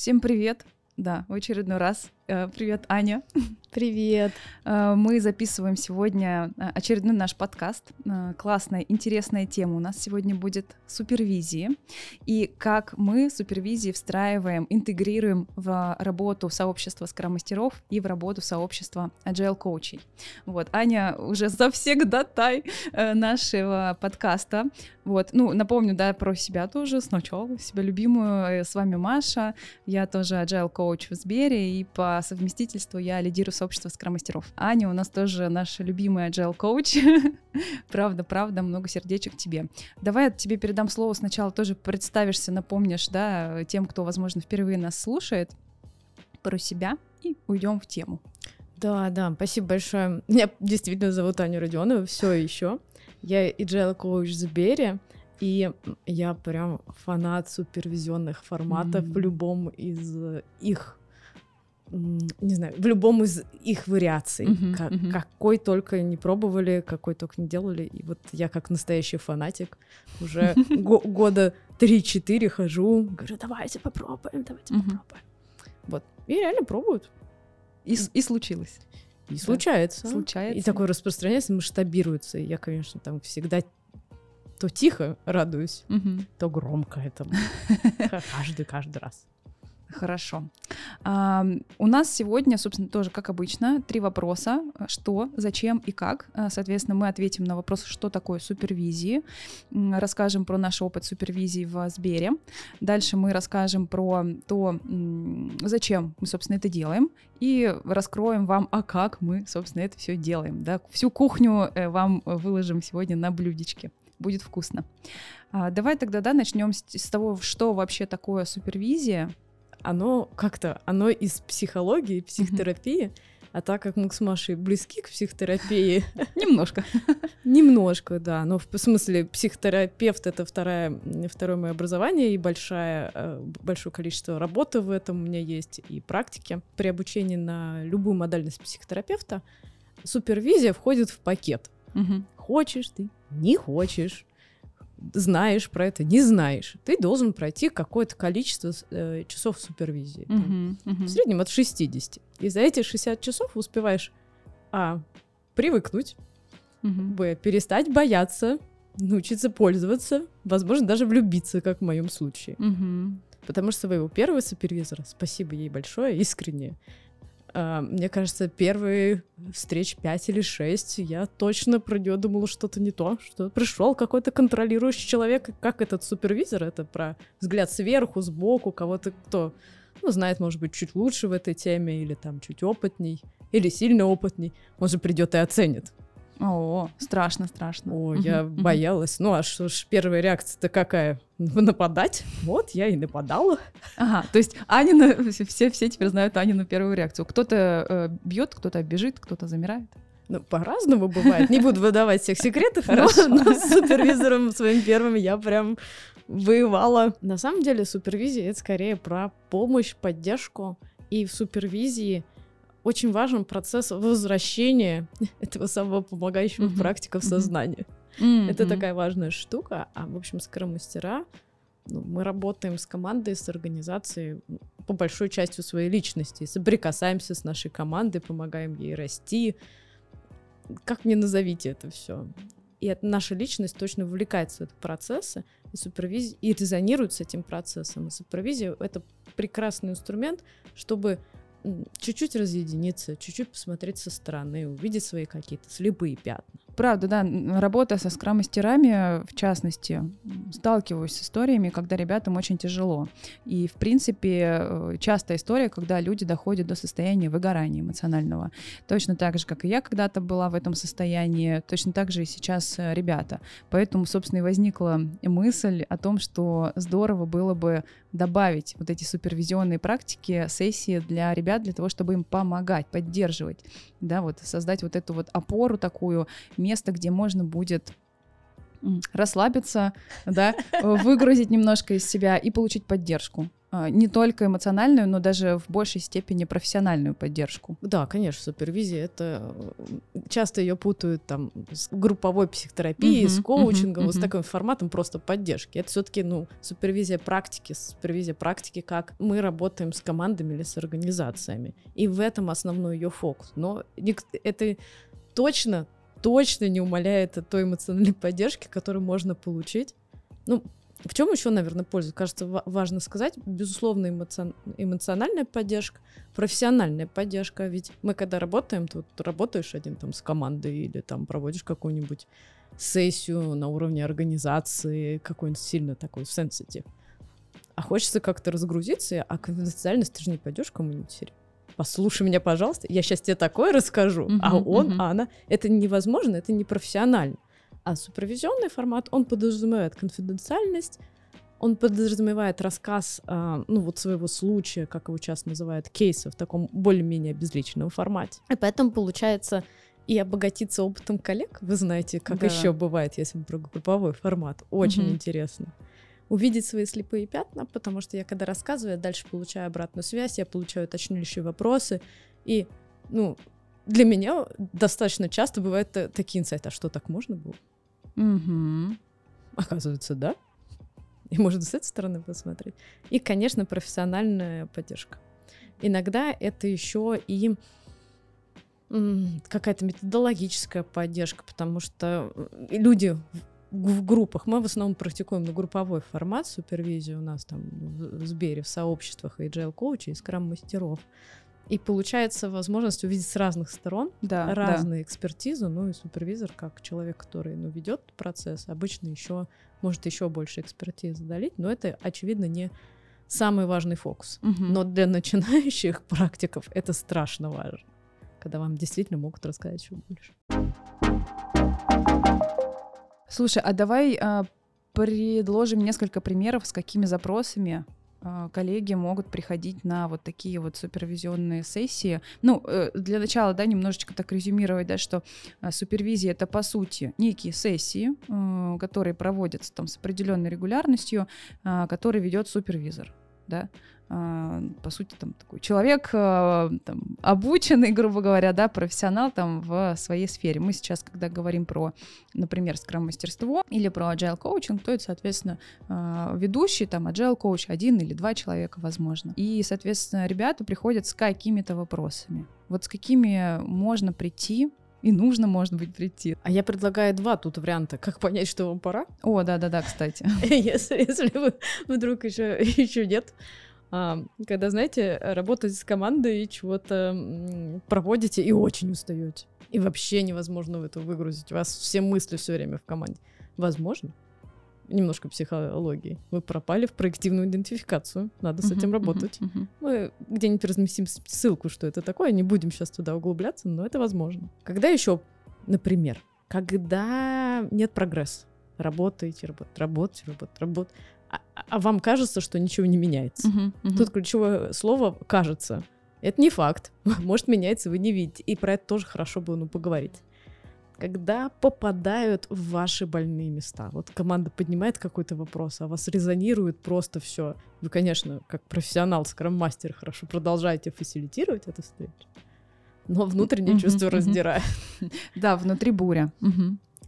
Всем привет! Да, в очередной раз. Э, привет, Аня. Привет. Э, мы записываем сегодня э, очередной наш подкаст. Классная, интересная тема у нас сегодня будет супервизии. И как мы супервизии встраиваем, интегрируем в работу сообщества скромастеров и в работу сообщества agile коучей. Вот, Аня уже завсегдатай нашего подкаста. Вот, ну, напомню, да, про себя тоже сначала, себя любимую. С вами Маша, я тоже agile коуч в Сбере, и по совместительству я лидирую сообщество скромастеров. Аня у нас тоже наша любимая agile коуч. правда, правда, много сердечек тебе. Давай я тебе передам слово сначала, тоже представишься, напомнишь, да, тем, кто, возможно, впервые нас слушает, про себя и уйдем в тему. Да, да, спасибо большое. Меня действительно зовут Аня Родионова, все еще. Я agile коуч в Сбере, и я прям фанат супервизионных форматов mm-hmm. в любом из их не знаю, в любом из их вариаций, uh-huh, как, uh-huh. какой только не пробовали, какой только не делали. И вот я как настоящий фанатик уже года 3-4 хожу, говорю, давайте попробуем, давайте попробуем. Вот. И реально пробуют. И, и случилось. И да. случается. Случается. И такое распространяется, масштабируется. И я, конечно, там всегда то тихо радуюсь, угу. то громко этому. Каждый, каждый раз. Хорошо. А, у нас сегодня, собственно, тоже, как обычно, три вопроса. Что, зачем и как. А, соответственно, мы ответим на вопрос, что такое супервизии. Расскажем про наш опыт супервизии в Сбере. Дальше мы расскажем про то, зачем мы, собственно, это делаем. И раскроем вам, а как мы, собственно, это все делаем. Да? Всю кухню э, вам выложим сегодня на блюдечке. Будет вкусно. А, давай тогда да, начнем с того, что вообще такое супервизия, оно как-то, оно из психологии, психотерапии, mm-hmm. а так как мы с Машей близки к психотерапии... Немножко. Немножко, да. Но в смысле психотерапевт — это второе, мое образование и большое, э, большое количество работы в этом у меня есть и практики. При обучении на любую модальность психотерапевта супервизия входит в пакет. Хочешь ты, не хочешь, знаешь про это, не знаешь, ты должен пройти какое-то количество э, часов супервизии. Uh-huh, uh-huh. В среднем от 60. И за эти 60 часов успеваешь а. привыкнуть, uh-huh. б. перестать бояться, научиться пользоваться, возможно, даже влюбиться, как в моем случае. Uh-huh. Потому что своего первого супервизора, спасибо ей большое, искренне, мне кажется, первые встреч 5 или 6 я точно про нее думала что-то не то, что пришел какой-то контролирующий человек, как этот супервизор, это про взгляд сверху, сбоку, кого-то, кто ну, знает, может быть, чуть лучше в этой теме, или там чуть опытней, или сильно опытней, он же придет и оценит. О, страшно, страшно. О, я боялась. Ну, а что ж, первая реакция-то какая? Нападать? Вот, я и нападала. Ага, то есть Анина, все, все теперь знают Анину первую реакцию. Кто-то э, бьет, кто-то бежит, кто-то замирает. Ну, по-разному бывает. Не буду выдавать всех секретов, но, но с супервизором своим первым я прям воевала. На самом деле супервизия — это скорее про помощь, поддержку. И в супервизии — очень важен процесс возвращения этого самого помогающего mm-hmm. практика в сознание. Mm-hmm. Это такая важная штука. А, в общем, скромастера, ну, мы работаем с командой, с организацией по большой части своей личности, соприкасаемся с нашей командой, помогаем ей расти. Как мне назовите это все? И это, наша личность точно вовлекается в эти процессы и, супервизия, и резонирует с этим процессом. И супервизия — это прекрасный инструмент, чтобы чуть-чуть разъединиться, чуть-чуть посмотреть со стороны, увидеть свои какие-то слепые пятна. Правда, да, работа со скрам-мастерами, в частности, сталкиваюсь с историями, когда ребятам очень тяжело. И, в принципе, э, частая история, когда люди доходят до состояния выгорания эмоционального. Точно так же, как и я когда-то была в этом состоянии, точно так же и сейчас э, ребята. Поэтому, собственно, и возникла мысль о том, что здорово было бы добавить вот эти супервизионные практики, сессии для ребят, для того, чтобы им помогать, поддерживать, да, вот создать вот эту вот опору такую, место, где можно будет расслабиться, да, выгрузить немножко из себя и получить поддержку. А, не только эмоциональную, но даже в большей степени профессиональную поддержку. Да, конечно, супервизия это часто ее путают там с групповой психотерапией, uh-huh, с коучингом, uh-huh, вот с таким форматом просто поддержки. Это все-таки ну супервизия практики, супервизия практики, как мы работаем с командами или с организациями, и в этом основной ее фокус. Но это точно точно не умаляет той эмоциональной поддержки, которую можно получить. Ну, в чем еще, наверное, польза? Кажется, важно сказать, безусловно, эмоци... эмоциональная поддержка, профессиональная поддержка. Ведь мы, когда работаем, тут работаешь один там с командой или там проводишь какую-нибудь сессию на уровне организации, какой-нибудь сильно такой сенситив. А хочется как-то разгрузиться, а конфиденциальность ты же не пойдешь кому-нибудь послушай меня, пожалуйста, я сейчас тебе такое расскажу, uh-huh, а он, uh-huh. а она, это невозможно, это непрофессионально. А супервизионный формат, он подразумевает конфиденциальность, он подразумевает рассказ, э, ну вот своего случая, как его часто называют, кейса в таком более-менее безличном формате. И поэтому получается и обогатиться опытом коллег. Вы знаете, как да. еще бывает, если про групповой формат. Очень угу. интересно. Увидеть свои слепые пятна, потому что я когда рассказываю, я дальше получаю обратную связь, я получаю уточняющие вопросы. И, ну, для меня достаточно часто бывают такие инсайты, а что так можно было? Угу. Оказывается, да. И можно с этой стороны посмотреть. И, конечно, профессиональная поддержка. Иногда это еще и какая-то методологическая поддержка, потому что люди в группах, мы в основном практикуем на групповой формат супервизию у нас там в Сбере, в сообществах и agile коучей, и скрам-мастеров. И получается возможность увидеть с разных сторон да, разные да. экспертизы, ну и супервизор, как человек, который ну, ведет процесс, обычно еще может еще больше экспертизы долить, но это, очевидно, не самый важный фокус. Угу. Но для начинающих практиков это страшно важно, когда вам действительно могут рассказать еще больше. Слушай, а давай а, предложим несколько примеров, с какими запросами коллеги могут приходить на вот такие вот супервизионные сессии. Ну, э, для начала, да, немножечко так резюмировать, да, что а, супервизия — это, по сути, некие сессии, э, которые проводятся там с определенной регулярностью, а, которые ведет супервизор, да, а, по сути, там такой человек а, там, обученный, грубо говоря, да, профессионал там в своей сфере. Мы сейчас, когда говорим про, например, скрам-мастерство или про agile коучинг, то это, соответственно, а, ведущий там agile коуч один или два человека, возможно. И, соответственно, ребята приходят с какими-то вопросами. Вот с какими можно прийти и нужно, может быть, прийти. А я предлагаю два тут варианта. Как понять, что вам пора? О, да-да-да, кстати. Если, если вы вдруг еще, еще нет, а, когда, знаете, работаете с командой и чего-то проводите и очень устаете. И вообще невозможно в это выгрузить. У вас все мысли все время в команде. Возможно. Немножко психологии. Вы пропали в проективную идентификацию. Надо с этим работать. Мы где-нибудь разместим ссылку, что это такое. Не будем сейчас туда углубляться, но это возможно. Когда еще, например, когда нет прогресса, работаете, работаете, работаете, работаете, работаете, а, а вам кажется, что ничего не меняется. Uh-huh, uh-huh. Тут ключевое слово «кажется». Это не факт. Может, меняется, вы не видите. И про это тоже хорошо было ну, поговорить. Когда попадают в ваши больные места. Вот команда поднимает какой-то вопрос, а вас резонирует просто все. Вы, конечно, как профессионал, скрам-мастер, хорошо продолжаете фасилитировать эту встречу. Но внутреннее чувство раздирает. Да, внутри буря.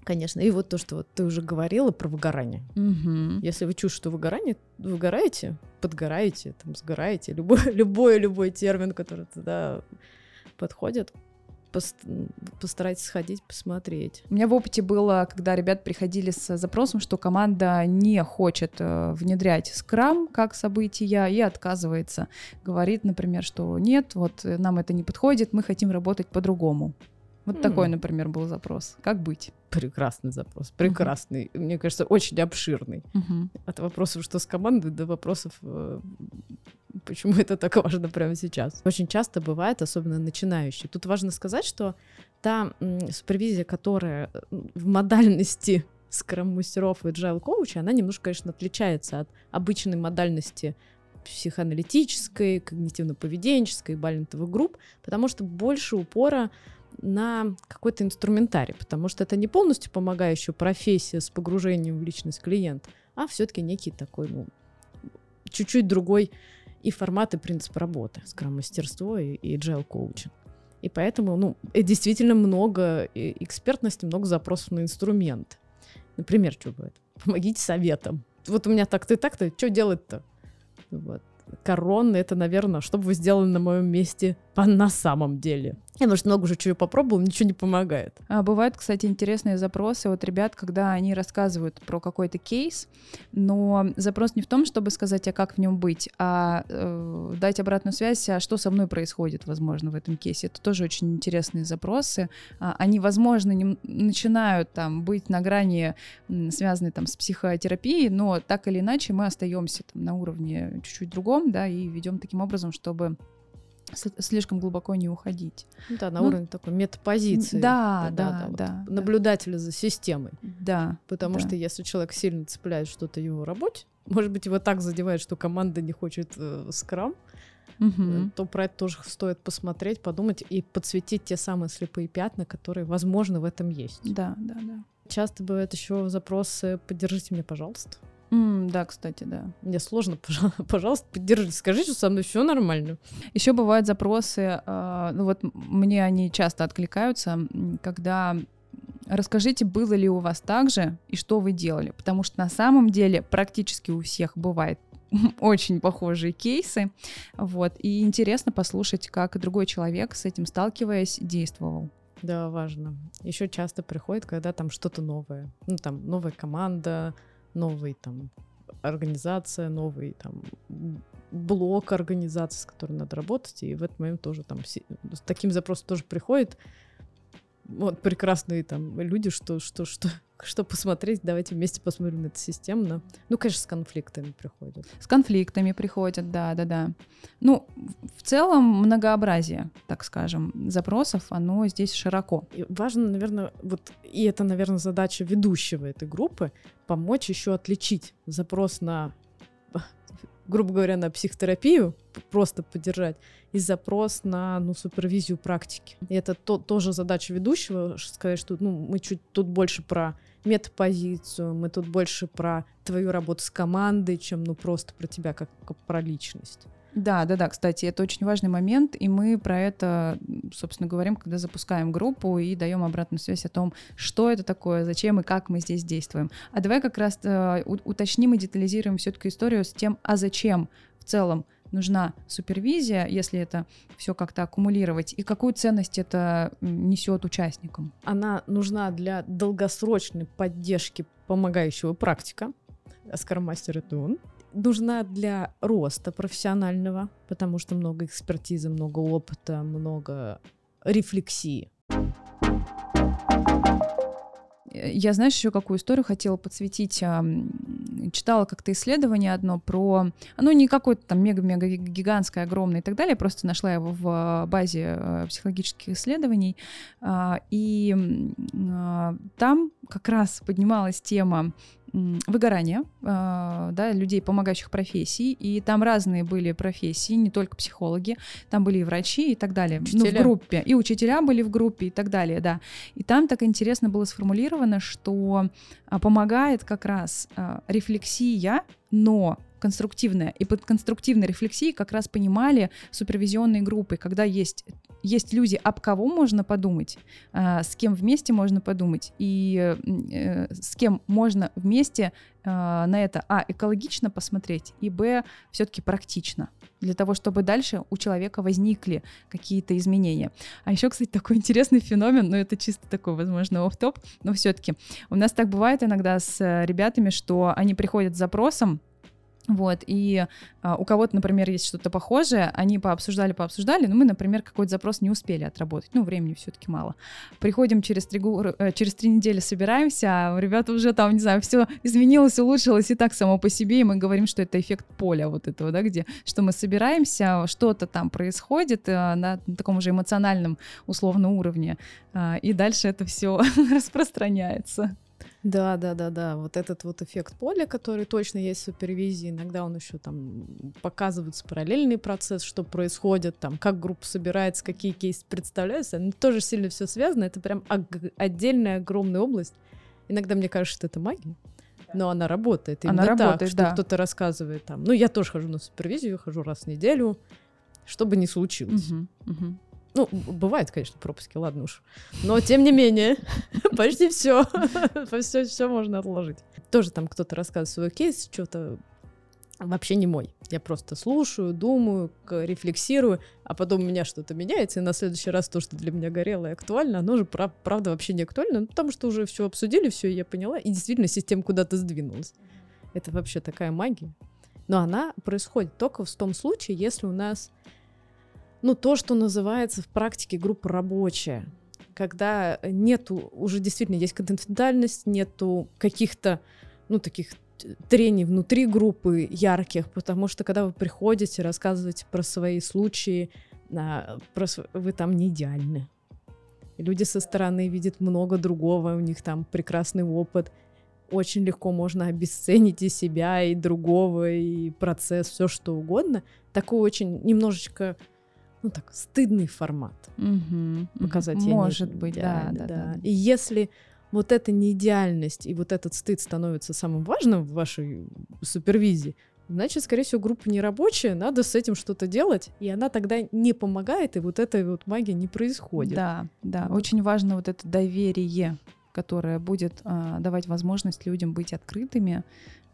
Конечно. И вот то, что вот ты уже говорила про выгорание. Угу. Если вы чувствуете, что выгорание, выгораете, подгораете, там, сгораете, любой, любой, любой термин, который туда подходит, постарайтесь сходить, посмотреть. У меня в опыте было, когда ребят приходили с запросом, что команда не хочет э, внедрять скрам как события и отказывается. Говорит, например, что нет, вот нам это не подходит, мы хотим работать по-другому. Вот mm. такой, например, был запрос. Как быть? Прекрасный запрос, прекрасный. Uh-huh. Мне кажется, очень обширный. Uh-huh. От вопросов, что с командой, до вопросов, э, почему это так важно прямо сейчас. Очень часто бывает, особенно начинающие. Тут важно сказать, что та супервизия, которая в модальности скрам-мастеров и agile коуча, она немножко, конечно, отличается от обычной модальности психоаналитической, когнитивно-поведенческой, балентовых групп, потому что больше упора на какой-то инструментарий, потому что это не полностью помогающая профессия с погружением в личность клиента, а все-таки некий такой, ну, чуть-чуть другой и формат, и принцип работы, скрам-мастерство и, и agile коучинг. И поэтому, ну, действительно много экспертности, много запросов на инструмент. Например, что будет? Помогите советом. Вот у меня так-то и так-то, что делать-то? Вот. Корон — это, наверное, что бы вы сделали на моем месте по на самом деле. Я, может, много уже чего попробовал, ничего не помогает. А бывают, кстати, интересные запросы от ребят, когда они рассказывают про какой-то кейс, но запрос не в том, чтобы сказать, а как в нем быть, а э, дать обратную связь, а что со мной происходит, возможно, в этом кейсе. Это тоже очень интересные запросы. А, они, возможно, не, начинают там быть на грани, связаны там с психотерапией, но так или иначе мы остаемся там на уровне чуть-чуть другом, да, и ведем таким образом, чтобы слишком глубоко не уходить. Да, на ну, уровне такой метапозиции. Да, да, да. да, да вот наблюдателя за системой. Да. Потому да. что если человек сильно цепляет что-то в его работе, может быть, его так задевает, что команда не хочет э, скрам, угу. то про это тоже стоит посмотреть, подумать и подсветить те самые слепые пятна, которые, возможно, в этом есть. Да, да, да. Часто бывают еще запросы «поддержите меня, пожалуйста». Mm, да, кстати, да. Мне сложно, пожалуйста, поддержите, скажите, что со мной все нормально. Еще бывают запросы, э, ну вот мне они часто откликаются, когда расскажите, было ли у вас так же и что вы делали, потому что на самом деле практически у всех бывает очень похожие кейсы, вот, и интересно послушать, как другой человек с этим сталкиваясь действовал. Да, важно. Еще часто приходит, когда там что-то новое, ну там новая команда, новый там организация, новый там блок организации, с которой надо работать, и в этот момент тоже там с таким запросом тоже приходит вот прекрасные там люди, что, что, что, что посмотреть, давайте вместе посмотрим это системно. Ну, конечно, с конфликтами приходят. С конфликтами приходят, да, да, да. Ну, в целом многообразие, так скажем, запросов, оно здесь широко. И важно, наверное, вот, и это, наверное, задача ведущего этой группы, помочь еще отличить запрос на грубо говоря, на психотерапию, просто поддержать, и запрос на ну, супервизию практики. И это то, тоже задача ведущего, сказать, что ну, мы чуть тут больше про метапозицию, мы тут больше про твою работу с командой, чем ну просто про тебя как, как про личность. Да, да, да, кстати, это очень важный момент, и мы про это, собственно, говорим, когда запускаем группу и даем обратную связь о том, что это такое, зачем и как мы здесь действуем. А давай как раз э, уточним и детализируем все-таки историю с тем, а зачем в целом нужна супервизия, если это все как-то аккумулировать, и какую ценность это несет участникам? Она нужна для долгосрочной поддержки помогающего практика. Скоромастер это он нужна для роста профессионального, потому что много экспертизы, много опыта, много рефлексии. Я, знаешь, еще какую историю хотела подсветить. Читала как-то исследование одно про... Оно не какое-то там мега-мега гигантское, огромное и так далее. просто нашла его в базе э, психологических исследований. А, и а, там как раз поднималась тема выгорания э, да, людей, помогающих профессий, и там разные были профессии, не только психологи, там были и врачи и так далее, учителя. ну, в группе, и учителя были в группе и так далее, да. И там так интересно было сформулировано, что э, помогает как раз э, рефлексия, но конструктивная. И под конструктивной рефлексией как раз понимали супервизионные группы, когда есть, есть люди, об кого можно подумать, э, с кем вместе можно подумать, и э, с кем можно вместе э, на это, а, экологично посмотреть, и, б, все-таки практично, для того, чтобы дальше у человека возникли какие-то изменения. А еще, кстати, такой интересный феномен, но это чисто такой, возможно, оф топ но все-таки у нас так бывает иногда с ребятами, что они приходят с запросом, вот, и а, у кого-то, например, есть что-то похожее, они пообсуждали, пообсуждали, но мы, например, какой-то запрос не успели отработать, ну, времени все-таки мало. Приходим через три, э, через три недели, собираемся, а ребята уже там, не знаю, все изменилось, улучшилось и так само по себе, и мы говорим, что это эффект поля вот этого, да, где, что мы собираемся, что-то там происходит э, на таком же эмоциональном, условно, уровне, э, и дальше это все распространяется. Да, да, да, да. Вот этот вот эффект поля, который точно есть в супервизии, иногда он еще там показывается параллельный процесс, что происходит, там, как группа собирается, какие кейсы представляются. Но тоже сильно все связано. Это прям отдельная огромная область. Иногда мне кажется, что это магия. Но она работает. Именно она так, работает, что да. кто-то рассказывает там. Ну, я тоже хожу на супервизию, хожу раз в неделю, что бы ни случилось. Мгм, мгм. Ну, б- бывает, конечно, пропуски, ладно уж. Но тем не менее, почти все. Все, все можно отложить. Тоже там кто-то рассказывает свой кейс, что-то вообще не мой. Я просто слушаю, думаю, рефлексирую, а потом у меня что-то меняется, и на следующий раз то, что для меня горело и актуально, оно же прав- правда вообще не актуально, ну, потому что уже все обсудили, все я поняла, и действительно система куда-то сдвинулась. Это вообще такая магия. Но она происходит только в том случае, если у нас ну, то, что называется в практике группа рабочая, когда нету, уже действительно есть конфиденциальность, нету каких-то, ну, таких трений внутри группы ярких, потому что когда вы приходите, рассказываете про свои случаи, а, про вы там не идеальны. Люди со стороны видят много другого, у них там прекрасный опыт. Очень легко можно обесценить и себя, и другого, и процесс, все что угодно. Такой очень немножечко ну так, стыдный формат мгм. показать. не Может быть, да, идеальна, да, да. И если вот эта неидеальность и вот этот стыд становится самым важным в вашей супервизии, значит, скорее всего, группа не рабочая, надо с этим что-то делать, и она тогда не помогает, и вот этой вот магия не происходит. Да, да. Вот. Очень важно вот это доверие, которое будет а, давать возможность людям быть открытыми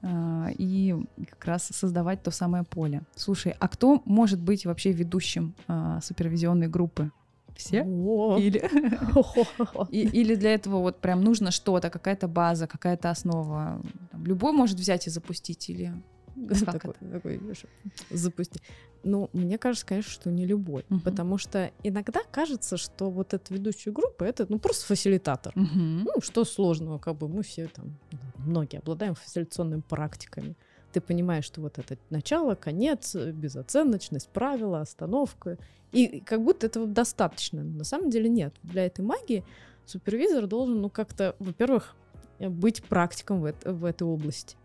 и как раз создавать то самое поле. Слушай, а кто может быть вообще ведущим а, супервизионной группы? Все? Или, или для этого вот прям нужно что-то, какая-то база, какая-то основа? Любой может взять и запустить или как Такой- такой, знаешь, запусти. Ну, мне кажется, конечно, что не любой. Мгм. Потому что иногда кажется, что вот эта ведущая группа это ну просто фасилитатор. Мгм. Ну, что сложного, как бы мы все там, многие обладаем фасилитационными практиками. Ты понимаешь, что вот это начало, конец, безоценочность, правила, остановка. И как будто этого достаточно. На самом деле нет. Для этой магии супервизор должен, ну, как-то, во-первых, быть практиком в, эт- в этой области.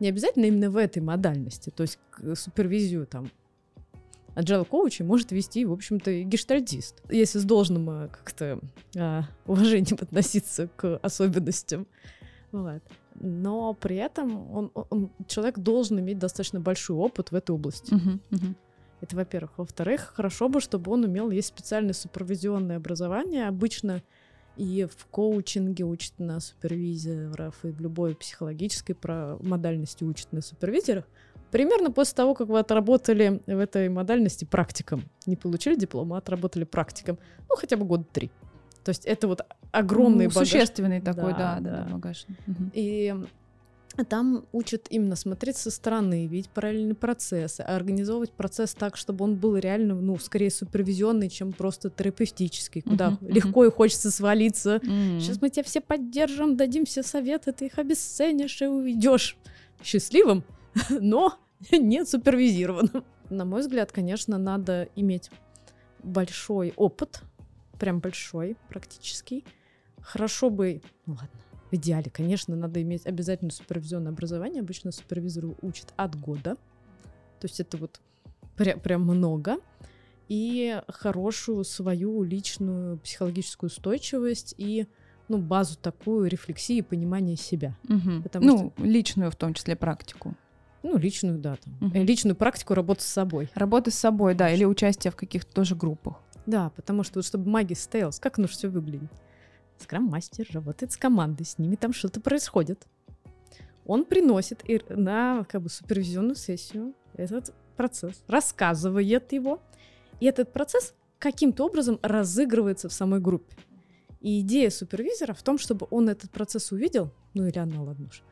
Не обязательно именно в этой модальности. То есть к супервизию там agile коуча может вести, в общем-то, и гештальдист. Если с должным э, как-то а, уважением относиться к особенностям. Вот. Но при этом он, он- человек должен иметь достаточно большой опыт в этой области. Мгм, мгм. Это во-первых. Во-вторых, хорошо бы, чтобы он умел, есть специальное супервизионное образование. Обычно и в коучинге учат на супервизоров, и в любой психологической модальности учат на супервизорах. Примерно после того, как вы отработали в этой модальности практиком. Не получили диплом, а отработали практиком. Ну, хотя бы год три. То есть это вот огромный Ну, багаж. Существенный такой, Да, да, да, багаж. И там учат именно смотреть со стороны, видеть параллельные процессы, а организовывать процесс так, чтобы он был реально, ну, скорее супервизионный, чем просто терапевтический, куда мгм. легко и хочется свалиться. М. Сейчас мы тебя все поддержим, дадим все советы, ты их обесценишь и уйдешь счастливым, но не супервизированным. На мой взгляд, конечно, надо иметь большой опыт, прям большой, практический. Хорошо бы, ну ладно, в идеале, конечно, надо иметь обязательно супервизионное образование. Обычно супервизору учат от года. То есть это вот пря- прям много. И хорошую свою личную психологическую устойчивость и ну, базу такую рефлексии и понимания себя. Мгм. потому ну, личную в том числе практику. Ну, личную, да, там. Э, Личную практику работы с собой. Работа с собой, да, или участие в каких-то тоже группах. Да, потому что вот чтобы магия состоялась, как оно все выглядит? Скрам-мастер работает с командой, с ними там что-то происходит. Он приносит и на как бы супервизионную сессию этот процесс, рассказывает его, и этот процесс каким-то образом разыгрывается в самой группе. И идея супервизора в том, чтобы он этот процесс увидел, ну или она, ладно уж,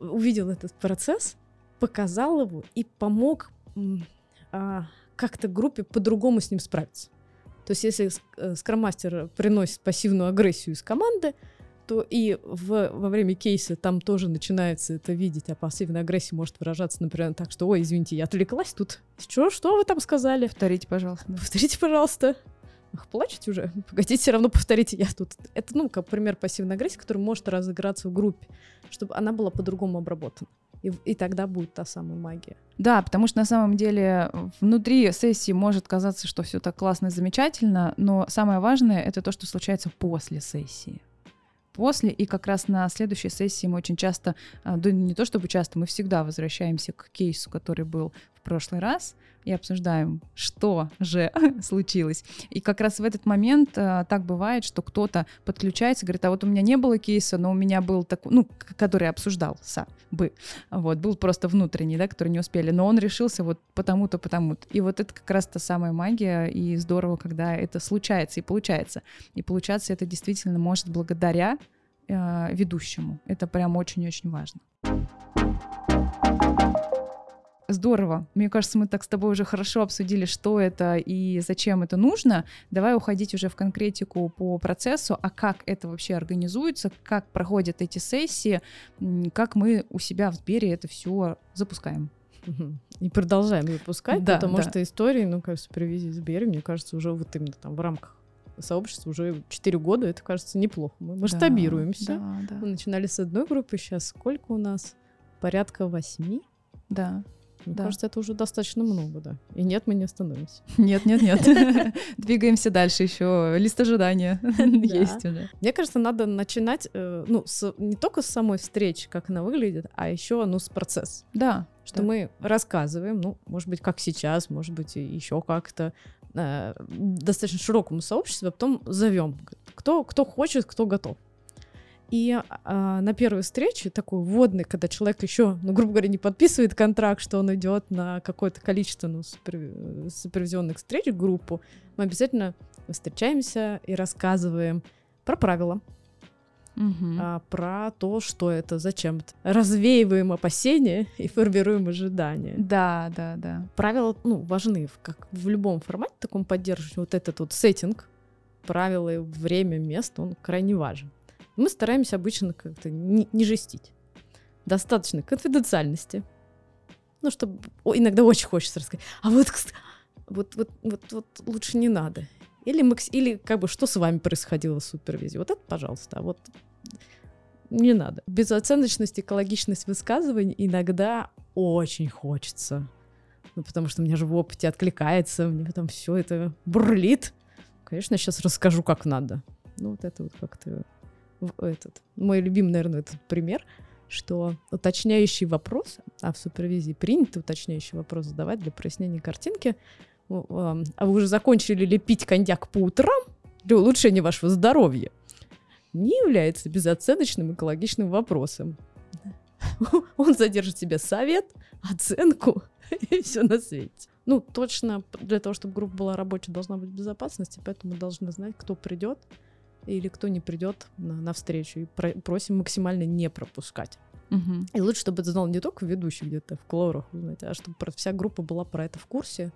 увидел этот процесс, показал его и помог а, как-то группе по-другому с ним справиться. То есть если э, скроммастер приносит пассивную агрессию из команды, то и в, во время кейса там тоже начинается это видеть, а пассивная агрессия может выражаться, например, так, что, ой, извините, я отвлеклась тут. Что, что вы там сказали? Повторите, пожалуйста. Повторите, пожалуйста. Ах, плачете уже? Погодите, все равно повторите. Я тут... Это, ну, как пример пассивной агрессии, который может разыграться в группе, чтобы она была по-другому обработана. И, и тогда будет та самая магия. Да, потому что на самом деле внутри сессии может казаться, что все так классно и замечательно, но самое важное это то, что случается после сессии. после, и как раз на следующей сессии мы очень часто, а, да не то чтобы часто, мы всегда возвращаемся к кейсу, который был прошлый раз, и обсуждаем, что же случилось. И как раз в этот момент а, так бывает, что кто-то подключается, говорит, а вот у меня не было кейса, но у меня был такой, ну, который обсуждался бы, вот, был просто внутренний, да, который не успели, но он решился вот потому-то, потому-то. И вот это как раз та самая магия, и здорово, когда это случается и получается. И получаться это действительно может благодаря э, ведущему. Это прям очень-очень важно. Здорово. Мне кажется, мы так с тобой уже хорошо обсудили, что это и зачем это нужно. Давай уходить уже в конкретику по процессу, а как это вообще организуется, как проходят эти сессии, как мы у себя в Сбере это все запускаем. И продолжаем запускать, да, потому да. что истории, ну, как супервизии Сбере, мне кажется, уже вот именно там в рамках сообщества уже 4 года, это кажется неплохо. Мы масштабируемся. Да, да. Мы начинали с одной группы, сейчас сколько у нас? Порядка восьми. Да. Мне да. кажется, это уже достаточно много, да. И нет, мы не остановимся. Нет, нет, нет. Двигаемся дальше еще. Лист ожидания есть уже. Мне кажется, надо начинать, э, ну, не только с самой встречи, как она выглядит, а еще, ну, с процесса. Да. Что мы рассказываем, ну, может быть, как сейчас, может быть, еще как-то э, достаточно широкому сообществу, а потом зовем, кто, кто хочет, кто готов. И а, на первой встрече, такой вводный, когда человек еще, ну, грубо говоря, не подписывает контракт, что он идет на какое-то количество ну, супер, супервизионных встреч, группу, мы обязательно встречаемся и рассказываем про правила, угу. а, про то, что это, зачем это. Развеиваем опасения и формируем ожидания. Да, да, да. Правила, ну, важны, как в любом формате таком поддерживать вот этот вот сеттинг, правила, время, место, он крайне важен. Мы стараемся обычно как-то не, не жестить. Достаточно конфиденциальности. Ну, чтобы иногда очень хочется рассказать. А вот, вот, вот, вот, вот лучше не надо. Или, макс... или как бы что с вами происходило в супервизии. Вот это, пожалуйста, а вот не надо. Безоценочность, экологичность высказываний иногда очень хочется. Ну, потому что у меня же в опыте откликается, мне там все это бурлит. Конечно, сейчас расскажу, как надо. Ну, вот это вот как-то этот, мой любимый, наверное, этот пример, что уточняющий вопрос, а в супервизии принято уточняющий вопрос задавать для прояснения картинки, а вы уже закончили ли пить коньяк по утрам для улучшения вашего здоровья, не является безоценочным экологичным вопросом. Он задержит себе совет, оценку и все на свете. Ну, точно для того, чтобы группа была рабочая, должна быть безопасность, поэтому мы должны знать, кто придет, или кто не придет на, на встречу. И про, просим максимально не пропускать. Угу. И лучше, чтобы это знал не только ведущий где-то в колорах, знаете, а чтобы вся группа была про это в курсе,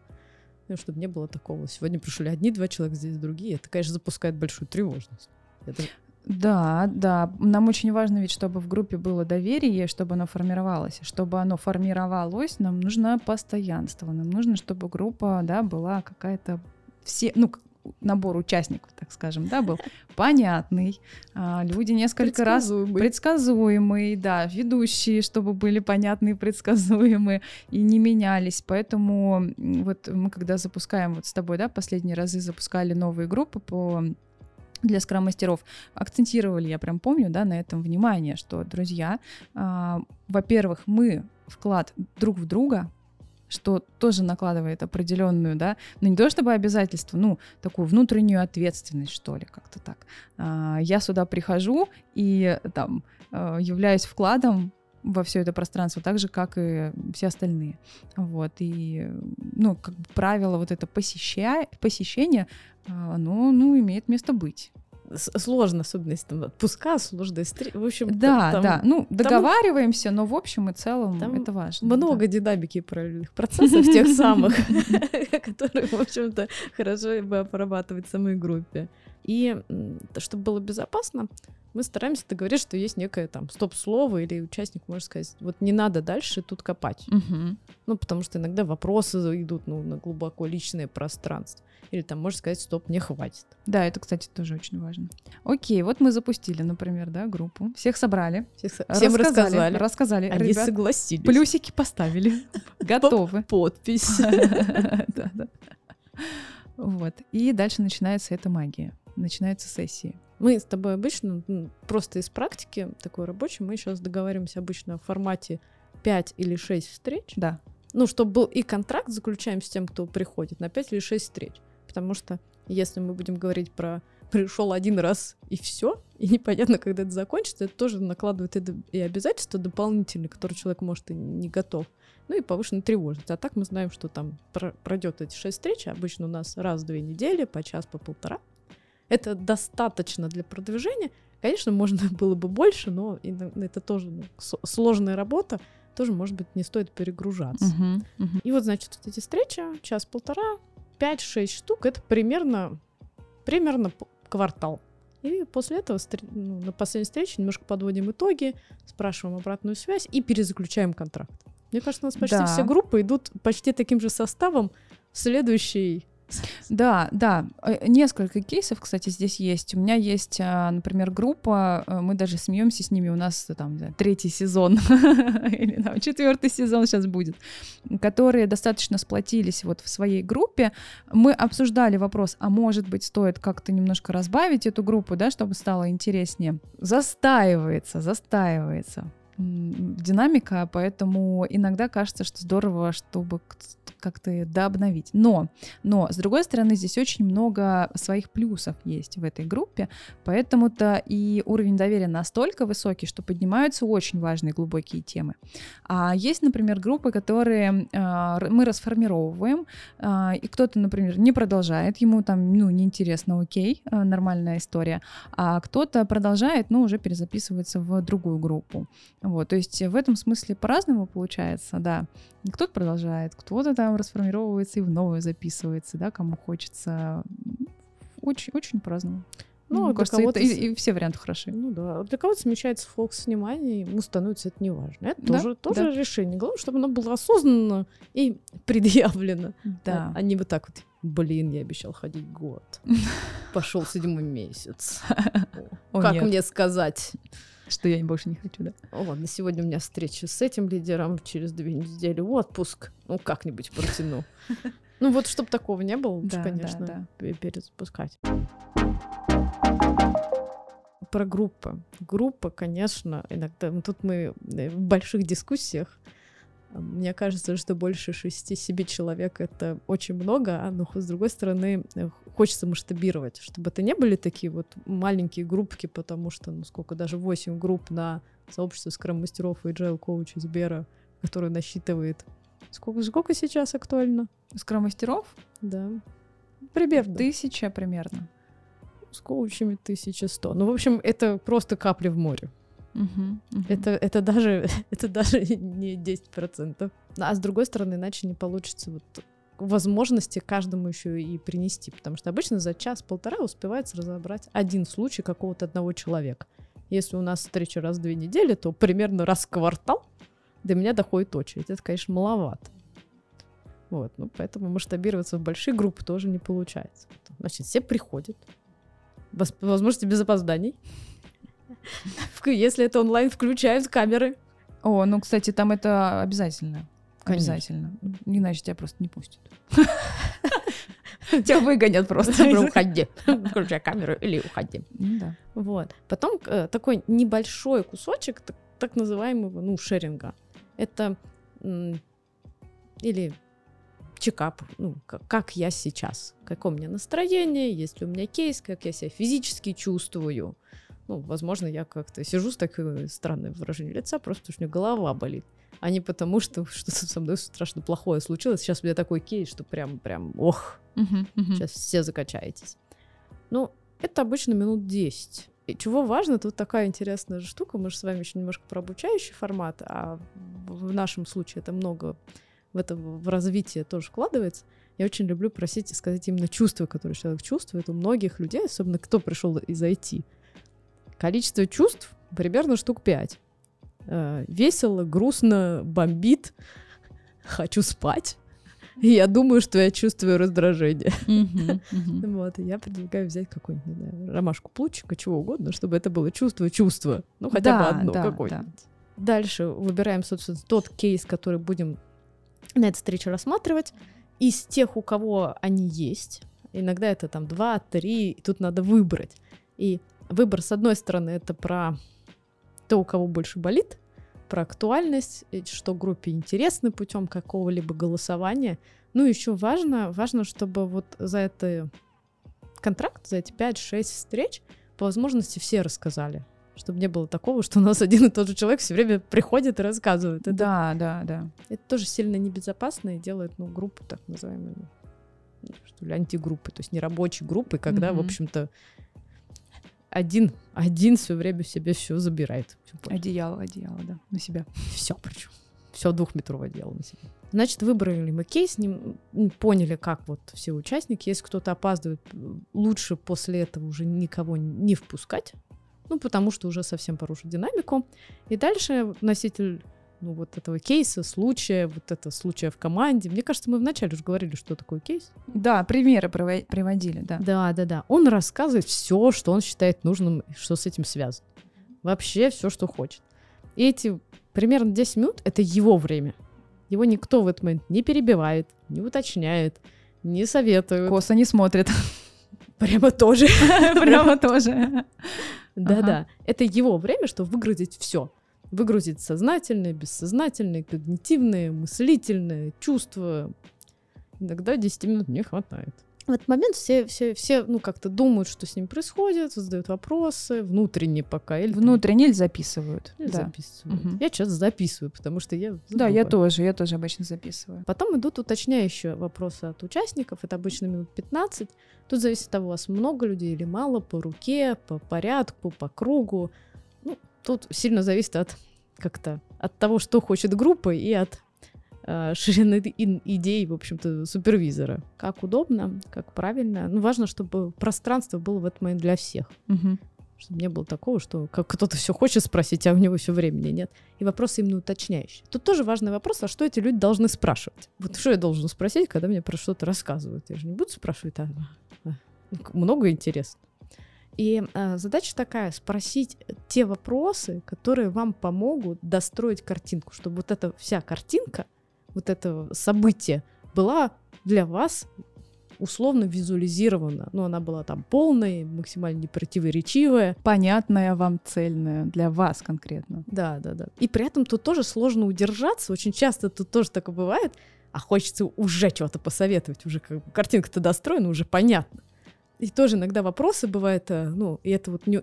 ну, чтобы не было такого. Сегодня пришли одни два человека, здесь другие. Это, конечно, запускает большую тревожность. Это... Да, да. Нам очень важно ведь, чтобы в группе было доверие, чтобы оно формировалось. Чтобы оно формировалось, нам нужно постоянство. Нам нужно, чтобы группа, да, была какая-то все, ну, набор участников, так скажем, да, был понятный. А, люди несколько раз предсказуемый, да, ведущие, чтобы были понятные, предсказуемые и не менялись. Поэтому вот мы когда запускаем вот с тобой, да, последние разы запускали новые группы по для скрам-мастеров акцентировали, я прям помню, да, на этом внимание, что, друзья, э, во-первых, мы вклад друг в друга что тоже накладывает определенную, да, ну не то чтобы обязательство, ну такую внутреннюю ответственность, что ли, как-то так. А, я сюда прихожу и там а, являюсь вкладом во все это пространство, так же, как и все остальные. Вот, и, ну, как правило вот это посещая, посещение, а, оно, ну, имеет место быть сложно, особенно если там отпуска, сложно. В общем, да, там, да. Ну, договариваемся, там, но в общем и целом там это важно. Много да. динамики параллельных процессов, тех самых, которые, в общем-то, хорошо бы обрабатывать в самой группе. И чтобы было безопасно, мы стараемся договориться, что есть некое там стоп-слово, или участник может сказать, вот не надо дальше тут копать. Угу. Ну, потому что иногда вопросы идут ну, на глубоко личное пространство. Или там можно сказать, стоп, мне хватит. Да, это, кстати, тоже очень важно. Окей, вот мы запустили, например, да, группу. Всех собрали. Всех, всем рассказали. Рассказали. Они ребят, согласились. Плюсики поставили. Готовы. Подпись. Вот. И дальше начинается эта магия. Начинаются сессии. Мы с тобой обычно, просто из практики такой рабочей, мы сейчас договариваемся обычно в формате 5 или 6 встреч. Да. Ну, чтобы был и контракт заключаем с тем, кто приходит, на 5 или 6 встреч. Потому что если мы будем говорить про пришел один раз и все, и непонятно, когда это закончится, это тоже накладывает и обязательства дополнительные, которые человек может и не готов. Ну и повышенная тревожность. А так мы знаем, что там пройдет эти шесть встреч, обычно у нас раз в две недели, по час, по полтора. Это достаточно для продвижения. Конечно, можно было бы больше, но это тоже ну, сложная работа, тоже, может быть, не стоит перегружаться. Uh-huh, uh-huh. И вот, значит, вот эти встречи, час-полтора, 5-6 штук, это примерно, примерно квартал. И после этого ну, на последней встрече немножко подводим итоги, спрашиваем обратную связь и перезаключаем контракт. Мне кажется, у нас почти да. все группы идут почти таким же составом в следующий да, да. Э, несколько кейсов, кстати, здесь есть. У меня есть, а, например, группа, э, мы даже смеемся с ними, у нас там третий сезон или там четвертый сезон сейчас будет, которые достаточно сплотились вот в своей группе. Мы обсуждали вопрос, а может быть стоит как-то немножко разбавить эту группу, да, чтобы стало интереснее. Застаивается, застаивается динамика, поэтому иногда кажется, что здорово, чтобы как-то дообновить. Но, но, с другой стороны, здесь очень много своих плюсов есть в этой группе, поэтому-то и уровень доверия настолько высокий, что поднимаются очень важные глубокие темы. А есть, например, группы, которые э, мы расформировываем, э, и кто-то, например, не продолжает, ему там, ну, неинтересно, окей, э, нормальная история, а кто-то продолжает, но уже перезаписывается в другую группу. Вот, то есть в этом смысле по-разному получается, да. Кто-то продолжает, кто-то там расформировывается и в новую записывается, да, кому хочется. Очень, очень по-разному. Ну, Мне кажется, это, и, и все варианты хороши. Ну да. Для кого-то смещается фокус внимания, ему становится это неважно. Это да? тоже, тоже да. решение. Главное, чтобы оно было осознанно и предъявлено. Да. А, а не вот так вот. Блин, я обещал ходить год. Пошел седьмой месяц. Как мне сказать? Что я больше не хочу, да? О, ладно, сегодня у меня встреча с этим лидером, через две недели отпуск. Ну, как-нибудь протяну. Ну, вот, чтобы такого не было, лучше, конечно, перезапускать. Про группы. Группа, конечно, иногда... Ну, тут мы э, в больших дискуссиях мне кажется, что больше 6-7 человек — это очень много, а но с другой стороны хочется масштабировать, чтобы это не были такие вот маленькие группки, потому что, ну сколько, даже 8 групп на сообщество скрам-мастеров и agile коуча Сбера, который насчитывает... Сколько, сколько сейчас актуально? Скрам-мастеров? Да. Примерно. Тысяча примерно. С коучами 1100. Ну, в общем, это просто капли в море. Угу, угу. Это, это, даже, это даже не 10%. А с другой стороны, иначе не получится вот возможности каждому еще и принести, потому что обычно за час-полтора успевается разобрать один случай какого-то одного человека. Если у нас встреча раз в две недели, то примерно раз в квартал до меня доходит очередь. Это, конечно, маловато. Вот, ну, поэтому масштабироваться в большие группы тоже не получается. Значит, все приходят. Возможности без опозданий. Если это онлайн, включают камеры. О, ну, кстати, там это обязательно. Конечно. Обязательно. Иначе тебя просто не пустят. Тебя выгонят просто. Уходи. Включай камеру или уходи. Ну. Вот. Потом э, такой небольшой кусочек так называемого, ну, шеринга. Это или чекап, ну, как, как я сейчас, какое у меня настроение, есть ли у меня кейс, как я себя физически чувствую, ну, возможно, я как-то сижу с такой странным выражением лица, просто потому что у меня голова болит, а не потому, что что-то со мной страшно плохое случилось. Сейчас у меня такой кейс, что прям, прям, ох, uh-huh, uh-huh. сейчас все закачаетесь. Ну, это обычно минут 10. И чего важно, тут такая интересная штука, мы же с вами еще немножко про обучающий формат, а в нашем случае это много в это в развитие тоже вкладывается. Я очень люблю просить и сказать именно чувства, которые человек чувствует. У многих людей, особенно кто пришел из IT, Количество чувств примерно штук пять. Э, весело, грустно, бомбит, хочу спать. И я думаю, что я чувствую раздражение. Вот, и я предлагаю взять какую-нибудь, не знаю, ромашку плутчика, чего угодно, чтобы это было чувство-чувство. Ну, хотя бы одно какое-нибудь. Дальше выбираем, собственно, тот кейс, который будем на этой встрече рассматривать. Из тех, у кого они есть, иногда это там два, три, и тут надо выбрать. И выбор, с одной стороны, это про то, у кого больше болит, про актуальность, что группе интересно путем какого-либо голосования. Ну, еще важно, важно, чтобы вот за это контракт, за эти 5-6 встреч по возможности все рассказали. Чтобы не было такого, что у нас один и тот же человек все время приходит и рассказывает. Это, да, да, да. Это тоже сильно небезопасно и делает, ну, группу так называемую, что ли, антигруппы, то есть не рабочие группы, когда, mm-hmm. в общем-то, один, один все время себе все забирает. Одеяло, одеяло, да, на себя. Все причем. Все двухметровое одеяло на себя. Значит, выбрали мы кейс, не, поняли, как вот все участники. Если кто-то опаздывает, лучше после этого уже никого не впускать. Ну, потому что уже совсем порушит динамику. И дальше носитель ну, вот этого кейса, случая, вот это случая в команде. Мне кажется, мы вначале уже говорили, что такое кейс. Да, примеры приводили, да. Да, да, да. Он рассказывает все, что он считает нужным, что с этим связано. Вообще все, что хочет. И эти примерно 10 минут — это его время. Его никто в этот момент не перебивает, не уточняет, не советует. Косо не смотрит. Прямо тоже. Прямо тоже. Да-да. Это его время, чтобы выгрузить все. Выгрузить сознательное, бессознательное, когнитивное, мыслительное, чувства. Иногда 10 минут не хватает в этот момент все, все, все ну, как-то думают, что с ним происходит, задают вопросы, внутренне пока. Или внутренне или записывают. Или да. записывают. Угу. Я часто записываю, потому что я забываю. Да, я тоже, я тоже обычно записываю. Потом идут уточняющие вопросы от участников, это обычно минут 15. Тут зависит от того, у вас много людей или мало, по руке, по порядку, по кругу. Ну, тут сильно зависит от как-то от того, что хочет группа, и от э, ширины идей, в общем-то, супервизора. Как удобно, как правильно. Ну, важно, чтобы пространство было в этот момент для всех. Угу. Чтобы не было такого, что как кто-то все хочет спросить, а у него все времени нет. И вопросы именно уточняющие. Тут тоже важный вопрос, а что эти люди должны спрашивать? Вот что я должен спросить, когда мне про что-то рассказывают? Я же не буду спрашивать, а, а много интересно. И э, задача такая спросить те вопросы, которые вам помогут достроить картинку, чтобы вот эта вся картинка вот это событие была для вас условно визуализирована. Ну, она была там полная, максимально непротиворечивая. Понятная вам, цельная, для вас конкретно. Да, да, да. И при этом тут тоже сложно удержаться. Очень часто тут тоже такое бывает. А хочется уже чего-то посоветовать. Уже как бы картинка-то достроена, уже понятно. И тоже иногда вопросы бывают, э, ну, и это вот не,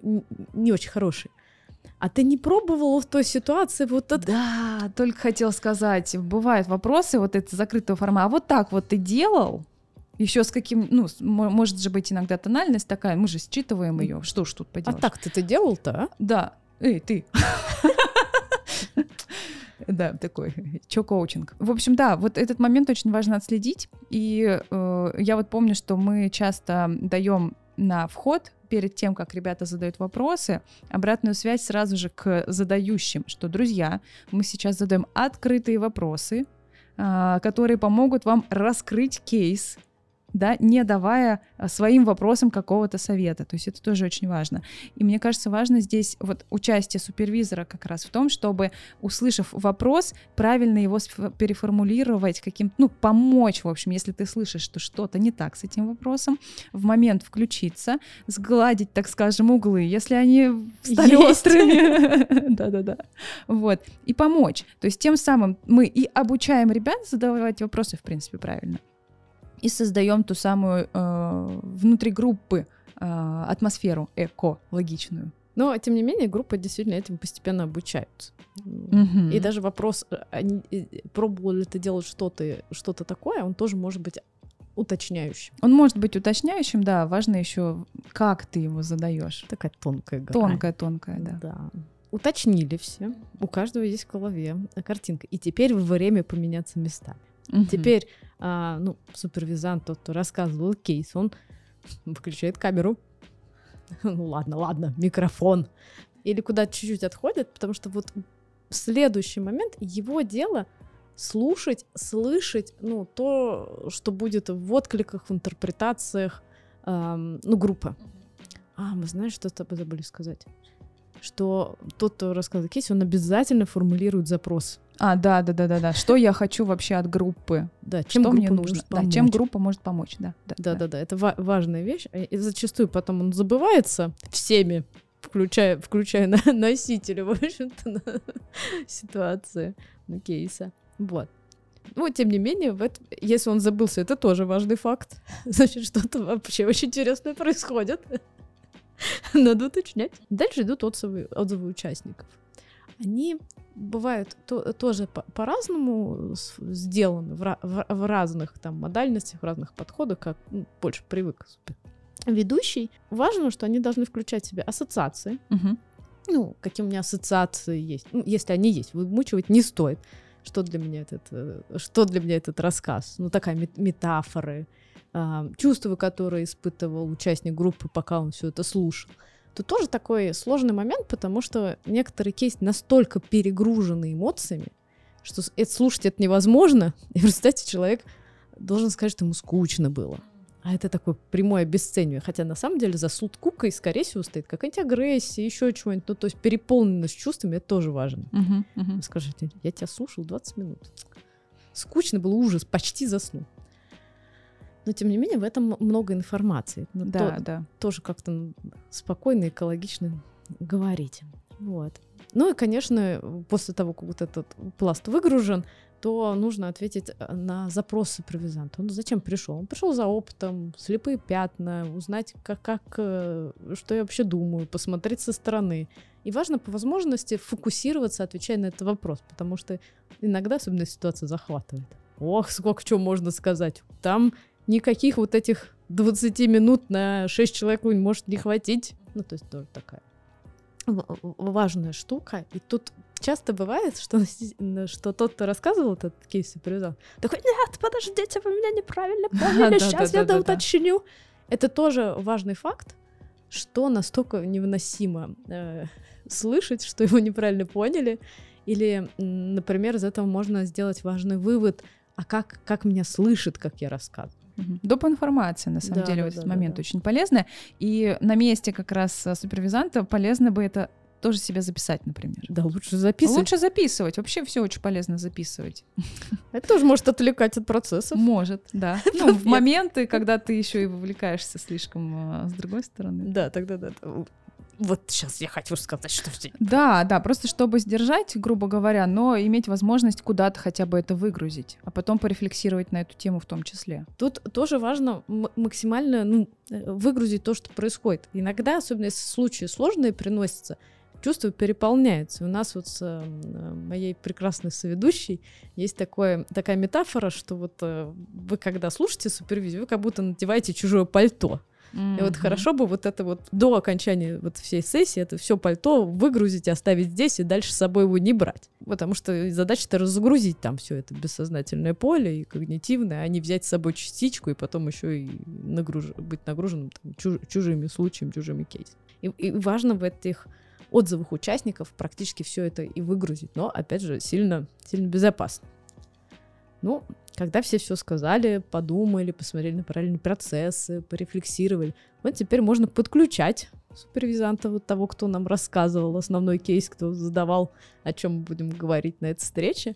не очень хорошие. А ты не пробовала в той ситуации вот это? Да, только хотел сказать, бывают вопросы вот это закрытого формата. А вот так вот ты делал? Еще с каким, ну, может же быть иногда тональность такая, мы же считываем ее. Что ж тут поделать? А так ты ты делал-то, а? Да. Эй, ты. Да, такой чо-коучинг. В общем, да, вот этот момент очень важно отследить. И э, я вот помню, что мы часто даем на вход перед тем, как ребята задают вопросы, обратную связь сразу же к задающим, что, друзья, мы сейчас задаем открытые вопросы, а, которые помогут вам раскрыть кейс, да, не давая а, своим вопросам какого-то совета. То есть это тоже очень важно. И мне кажется, важно здесь вот участие супервизора как раз в том, чтобы, услышав вопрос, правильно его переформулировать, каким ну, помочь, в общем, если ты слышишь, что что-то не так с этим вопросом, в момент включиться, сгладить, так скажем, углы, если они стали острыми. Да-да-да. Вот. И помочь. То есть тем самым мы и обучаем ребят задавать вопросы, в принципе, правильно и создаем ту самую э, внутри группы э, атмосферу экологичную. Но, тем не менее, группа действительно этим постепенно обучаются. Mm-hmm. И даже вопрос, э, они, э, пробовал ли ты делать что-то что такое, он тоже может быть уточняющим. Он может быть уточняющим, да. Важно еще, как ты его задаешь. Такая тонкая грань. Тонкая, тонкая, да. Да. Уточнили все. У каждого есть в голове картинка. И теперь время поменяться местами. Угу. Теперь, а, ну, супервизант, тот, кто рассказывал кейс, он выключает камеру. ну ладно, ладно, микрофон. Или куда чуть-чуть отходит, потому что вот следующий момент его дело слушать, слышать, ну, то, что будет в откликах, в интерпретациях, эм, ну, группы. А, мы знаем, что тобой забыли сказать? Что тот, кто рассказывает кейс, он обязательно формулирует запрос А, да, да, да, да, да. Что я хочу вообще от группы? Да, чем что мне нужно? Да, чем группа может помочь, да. Да, Да, да, да, это ва- важная вещь. И зачастую потом он забывается всеми, включая, включая на- носителя, в общем-то, на ситуации, на кейса. Вот. Ну, тем не менее, в этом- если он забылся, это тоже важный факт. Значит, что-то вообще очень интересное происходит. Надо уточнять. Дальше идут отзывы, отзывы участников. Они бывают то- тоже по- по-разному с- сделаны в, в- в разных там модальностях, в разных подходах, как ну, больше привык ведущий. Важно, что они должны включать в себя ассоциации. Мгм. Ну, какие у меня ассоциации есть. Ну, если они есть, вымучивать не стоит. Что для меня этот, э, что для меня этот рассказ? Ну, такая мет- метафоры, а, чувства, которые испытывал участник группы, пока он все это слушал. Тут тоже такой сложный момент, потому что некоторые кейсы настолько перегружены эмоциями, что это слушать это невозможно. И в результате человек должен сказать, что ему скучно было. А это такое прямое обесценивание. Хотя на самом деле за суд-кукой, скорее всего, стоит какая-нибудь агрессия, еще чего-нибудь. Ну, то есть переполненность чувствами, это тоже важно. Мгм. Вы скажете, я тебя слушал 20 минут. Скучно было, ужас, почти заснул. Но, тем не менее, в этом много информации. Ну, Да, то- да. тоже как-то м, спокойно, экологично говорить. Вот. Ну и, конечно, после того, как вот этот пласт выгружен, то нужно ответить э, на запрос супервизанта. Он зачем пришел? Он пришел за опытом, слепые пятна, узнать, как, как, э, что я вообще думаю, посмотреть со стороны. И важно по возможности фокусироваться, отвечая на этот вопрос, потому что иногда, особенно ситуация захватывает. Ох, сколько чего можно сказать. Там никаких вот этих 20 минут на 6 человек может не хватить. Ну, то есть тоже такая в- в- важная штука. И тут часто бывает, что, что тот, кто рассказывал этот кейс супервизант, такой, нет, подождите, вы меня неправильно поняли, сейчас я доуточню. Это тоже важный факт, что настолько невыносимо э, слышать, что его неправильно поняли. Или, например, из этого можно сделать важный вывод, а как, как меня слышит, как я рассказываю. Мгм. Доп. информация, на самом Да, деле, да, в этот да, да, момент да. очень полезная. И на месте как раз а, супервизанта полезно бы это тоже себе записать, например. Да, лучше записывать. Лучше записывать. Вообще все очень полезно записывать. Это тоже может отвлекать от процессов. Может, да. Ну, в моменты, когда ты еще и вовлекаешься слишком а, с другой стороны. Да, тогда да. Вот сейчас я хочу сказать, что все. Да, да, просто чтобы сдержать, грубо говоря, но иметь возможность куда-то хотя бы это выгрузить, а потом порефлексировать на эту тему в том числе. Тут тоже важно максимально ну, э, выгрузить то, что происходит. Иногда, особенно если случаи сложные приносятся, чувства переполняются. У нас вот с э, моей прекрасной соведущей есть такое, такая метафора, что вот э, вы когда слушаете супервизию, вы как будто надеваете чужое пальто. И вот хорошо бы вот это вот до окончания вот всей сессии это все пальто выгрузить, оставить здесь и дальше с собой его не брать. Потому что задача-то разгрузить там все это бессознательное поле и когнитивное, а не взять с собой частичку и потом еще и нагруж... быть нагруженным там, чуж- чужими случаями, чужими кейсами. И, и важно в этих отзывах участников практически все это и выгрузить, но опять же сильно, сильно безопасно. Ну, когда все все сказали, подумали, посмотрели на параллельные процессы, порефлексировали, вот теперь можно подключать супервизанта вот того, кто нам рассказывал основной кейс, кто задавал, о чем мы будем говорить на этой встрече,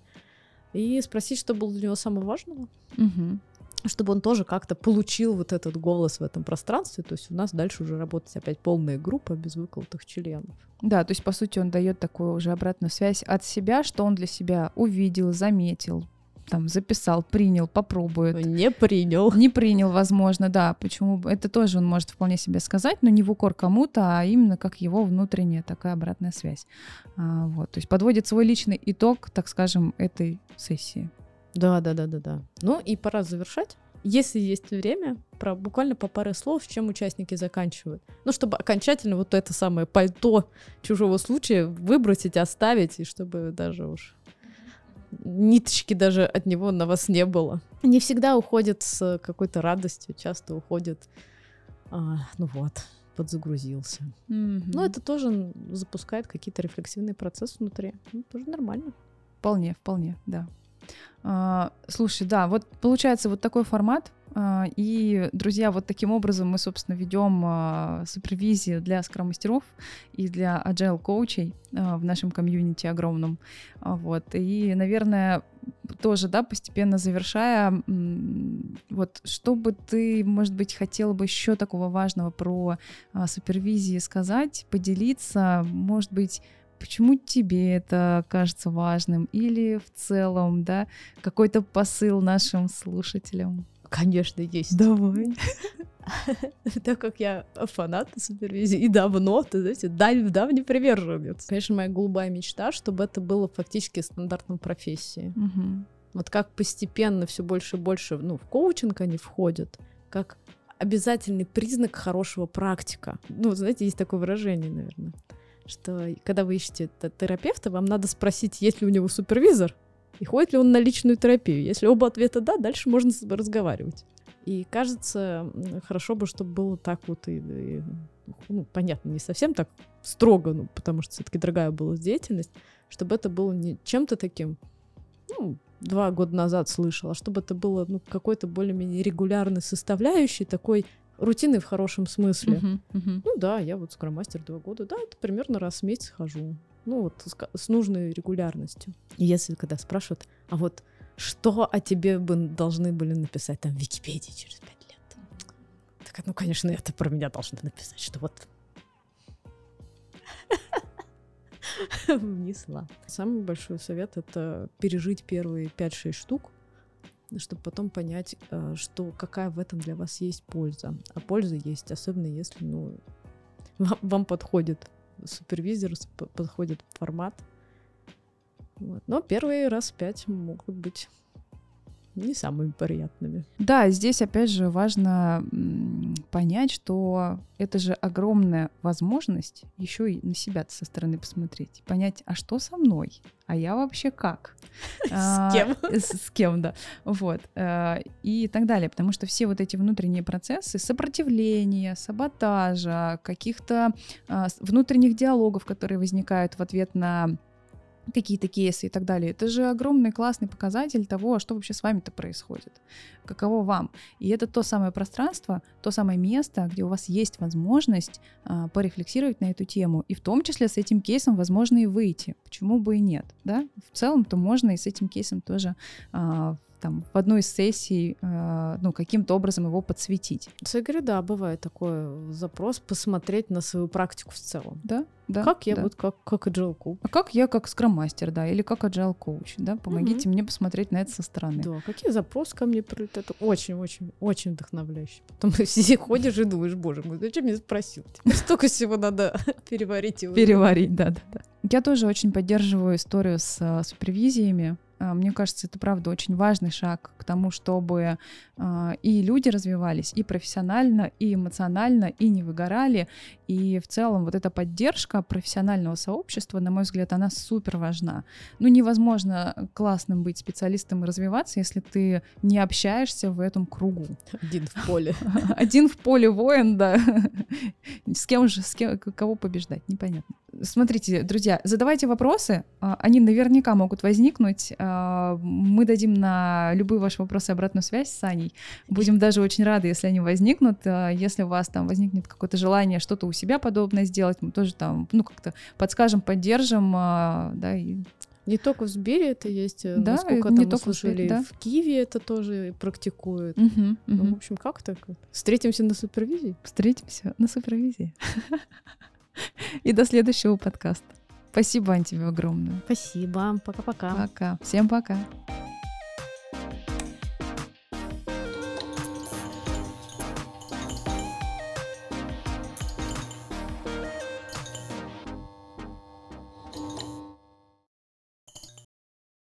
и спросить, что было для него самого важного, Мгм. чтобы он тоже как-то получил вот этот голос в этом пространстве. То есть у нас дальше уже работать опять полная группа без выколотых членов. Да, то есть, по сути, он дает такую уже обратную связь от себя, что он для себя увидел, заметил, там, записал, принял, попробует. Не принял. Не принял, возможно, да. Почему? бы- Это тоже он может вполне себе сказать, но не в укор кому-то, а именно как его внутренняя такая обратная связь. А, вот, то есть подводит свой личный итог, так скажем, этой сессии. Да, да, да, да, да. Ну и пора завершать. Если есть время, про буквально по паре слов, чем участники заканчивают. Ну, чтобы окончательно вот это самое пальто чужого случая выбросить, оставить, и чтобы даже уж ниточки даже от него на вас не было. Не всегда уходят с какой-то радостью, часто уходят, а, ну вот, подзагрузился. Но это тоже запускает какие-то рефлексивные процессы внутри. Ну, тоже нормально. Вполне, вполне, да. А, слушай, да, вот получается вот такой формат. А, и, друзья, вот таким образом мы, собственно, ведем а, супервизию для скрам-мастеров и для agile коучей в нашем комьюнити огромном. Вот. И, наверное, тоже, да, постепенно завершая, вот что бы ты, может быть, хотела бы еще такого важного про супервизии сказать, поделиться, может быть, почему тебе это кажется важным, или в целом, да, какой-то посыл нашим слушателям? Конечно, есть. Давай. Так как я фанат супервизии и давно, ты знаете, дав давний приверженец. Конечно, моя голубая мечта, чтобы это было фактически стандартом профессии. Вот как постепенно все больше и больше ну, в коучинг они входят, как обязательный признак хорошего практика. Ну, знаете, есть такое выражение, наверное что когда вы ищете терапевта, вам надо спросить, есть ли у него супервизор и ходит ли он на личную терапию. Если оба ответа да, дальше можно разговаривать. И кажется, хорошо бы, чтобы было так вот и, и ну, понятно, не совсем так строго, ну, потому что все-таки дорогая была деятельность, чтобы это было не чем-то таким, ну, два года назад слышала, чтобы это было ну, какой-то более-менее регулярной составляющей, такой рутины в хорошем смысле. Uh-huh, uh-huh. Ну да, я вот скромастер два года, да, это примерно раз в месяц хожу. Ну вот с, с нужной регулярностью. И если когда спрашивают, а вот что о тебе бы должны были написать там в Википедии через пять лет? Так, ну, конечно, это про меня должны написать, что вот внесла. Самый большой совет — это пережить первые 5-6 штук, чтобы потом понять, э, что какая в этом для вас есть польза. А польза есть, особенно если ну, вам, вам подходит супервизор, подходит формат. Вот. Но первые раз пять могут быть не самыми приятными. Да, здесь опять же важно понять, что это же огромная возможность еще и на себя со стороны посмотреть, понять, а что со мной, а я вообще как? С а, кем? С кем, да. Вот. Э, и так далее, потому что все вот эти внутренние процессы сопротивления, саботажа, каких-то а, внутренних диалогов, которые возникают в ответ на какие-то кейсы и так далее. Это же огромный классный показатель того, что вообще с вами-то происходит, каково вам. И это то самое пространство, то самое место, где у вас есть возможность а, порефлексировать на эту тему, и в том числе с этим кейсом возможно и выйти. Почему бы и нет, да? В целом-то можно и с этим кейсом тоже а, там в одной из сессий, э, ну, каким-то образом его подсветить. Я говорю, да, бывает такой запрос посмотреть на свою практику в целом. Да, да. Как я да. вот как, как agile coach. А как я как скрам-мастер, да, или как agile coach, да, помогите угу. мне посмотреть на это со стороны. Да, какие запросы ко мне это очень-очень, очень вдохновляюще. Потом ты ходишь и думаешь, боже мой, зачем меня спросил? Теперь столько всего надо переварить. Переварить, да, да, да. Я тоже очень поддерживаю историю с а, супервизиями, мне кажется, это правда очень важный шаг к тому, чтобы а, и люди развивались, и профессионально, и эмоционально, и не выгорали. И в целом вот эта поддержка профессионального сообщества, на мой взгляд, она супер важна. Ну, невозможно классным быть специалистом и развиваться, если ты не общаешься в этом кругу. Один в поле. Один в поле воин, да. С кем же, с кем, кого побеждать, непонятно. Смотрите, друзья, задавайте вопросы, а, они наверняка могут возникнуть. А, мы дадим на любые ваши вопросы обратную связь с Саней. Будем даже очень рады, если они возникнут. А, если у вас там возникнет какое-то желание что-то у себя подобное сделать, мы тоже там, ну, как-то подскажем, поддержим, да, и не только в Сбере это есть, э, да, насколько не там только в, да. в Киеве это тоже практикуют. Угу, угу. Ну, в общем, как так? Встретимся на супервизии? Встретимся на супервизии. И до следующего подкаста. Спасибо, Ань, тебе огромное. Спасибо. Пока-пока. Пока. Всем пока.